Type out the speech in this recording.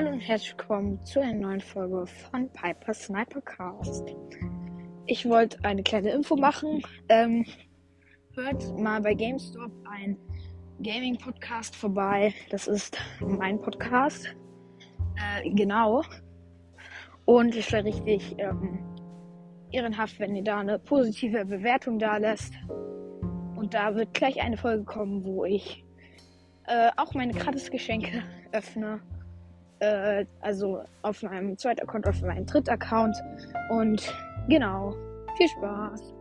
Hallo und herzlich willkommen zu einer neuen Folge von Piper Sniper Cast. Ich wollte eine kleine Info machen. Ähm, hört mal bei GameStop ein Gaming Podcast vorbei. Das ist mein Podcast. Äh, genau. Und es wäre richtig ähm, ehrenhaft, wenn ihr da eine positive Bewertung da lässt. Und da wird gleich eine Folge kommen, wo ich äh, auch meine Gratis-Geschenke öffne. Äh, also auf meinem zweiten Account, auf meinem dritten Account. Und genau, viel Spaß.